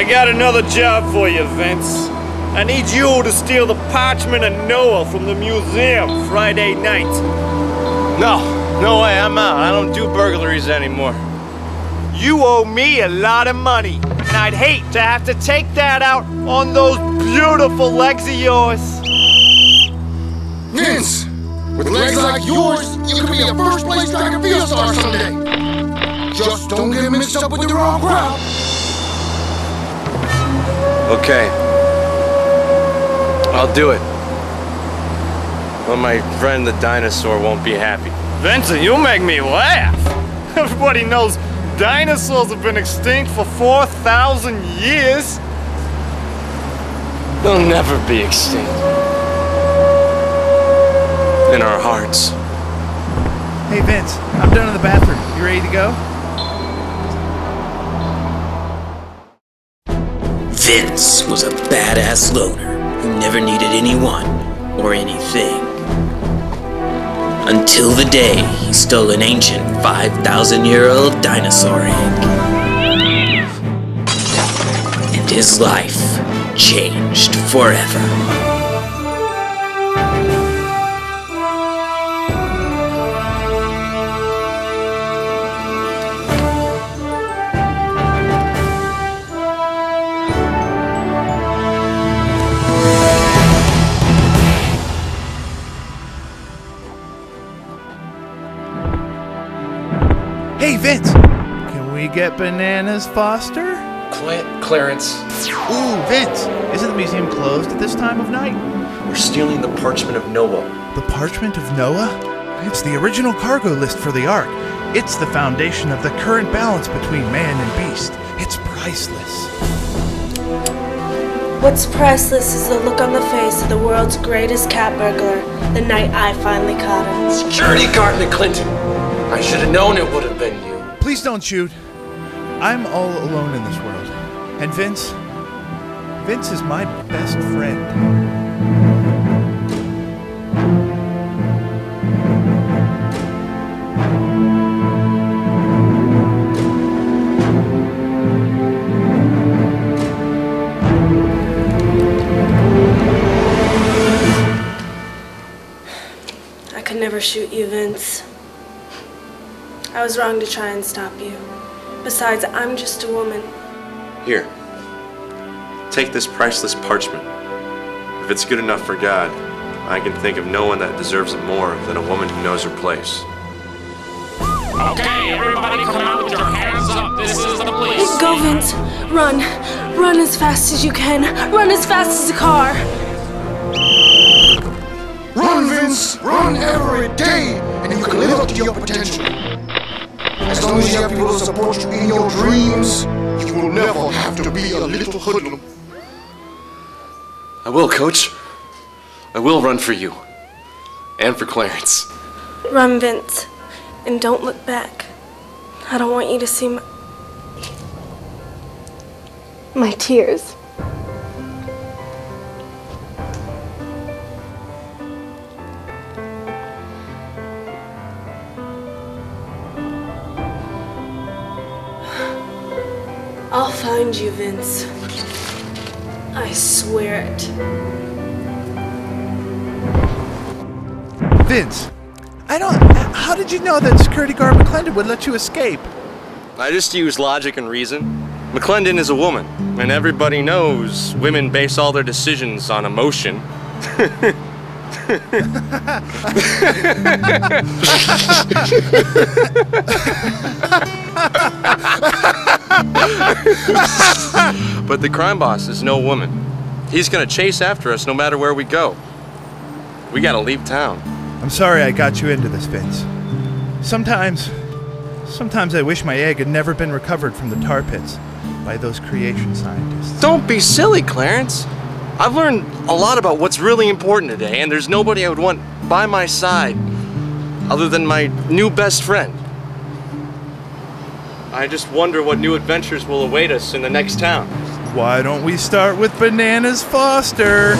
I got another job for you, Vince. I need you to steal the parchment of Noah from the museum Friday night. No, no way, I'm out. I don't do burglaries anymore. You owe me a lot of money, and I'd hate to have to take that out on those beautiful legs of yours. Vince, with legs like yours, you could be a first place track and field star someday. Just don't get mixed up with the wrong crowd. Okay. I'll do it. But my friend the dinosaur won't be happy. Vincent, you make me laugh. Everybody knows dinosaurs have been extinct for 4,000 years. They'll never be extinct. In our hearts. Hey Vince, I'm done in the bathroom. You ready to go? Vince was a badass loner who never needed anyone or anything. Until the day he stole an ancient 5,000 year old dinosaur egg. And his life changed forever. Hey Vince, can we get bananas, Foster? Cla- Clarence, Ooh, Vince, isn't the museum closed at this time of night? we're stealing the parchment of Noah. The Parchment of Noah? It's the original cargo list for the Ark. It's the foundation of the current balance between man and beast. It's priceless. What's priceless is the look on the face of the world's greatest cat burglar the night I finally caught him. Security guard McClinton. I should have known it would have been you. Please don't shoot. I'm all alone in this world. And Vince, Vince is my best friend. I could never shoot you, Vince. I was wrong to try and stop you. Besides, I'm just a woman. Here. Take this priceless parchment. If it's good enough for God, I can think of no one that deserves it more than a woman who knows her place. Okay, everybody come out with your hands up. This is the police. Go, Vince. Run. Run as fast as you can. Run as fast as a car. Run, Vince! Run every day, and you can live up to your potential. As long as you have people to support you in your dreams, you will never have to be a little hoodlum. I will, Coach. I will run for you. And for Clarence. Run, Vince. And don't look back. I don't want you to see my. my tears. I'll find you, Vince. I swear it. Vince, I don't. How did you know that security guard McClendon would let you escape? I just use logic and reason. McClendon is a woman, and everybody knows women base all their decisions on emotion. but the crime boss is no woman. He's gonna chase after us no matter where we go. We gotta leave town. I'm sorry I got you into this, Vince. Sometimes, sometimes I wish my egg had never been recovered from the tar pits by those creation scientists. Don't be silly, Clarence. I've learned a lot about what's really important today, and there's nobody I would want by my side other than my new best friend. I just wonder what new adventures will await us in the next town. Why don't we start with Bananas Foster?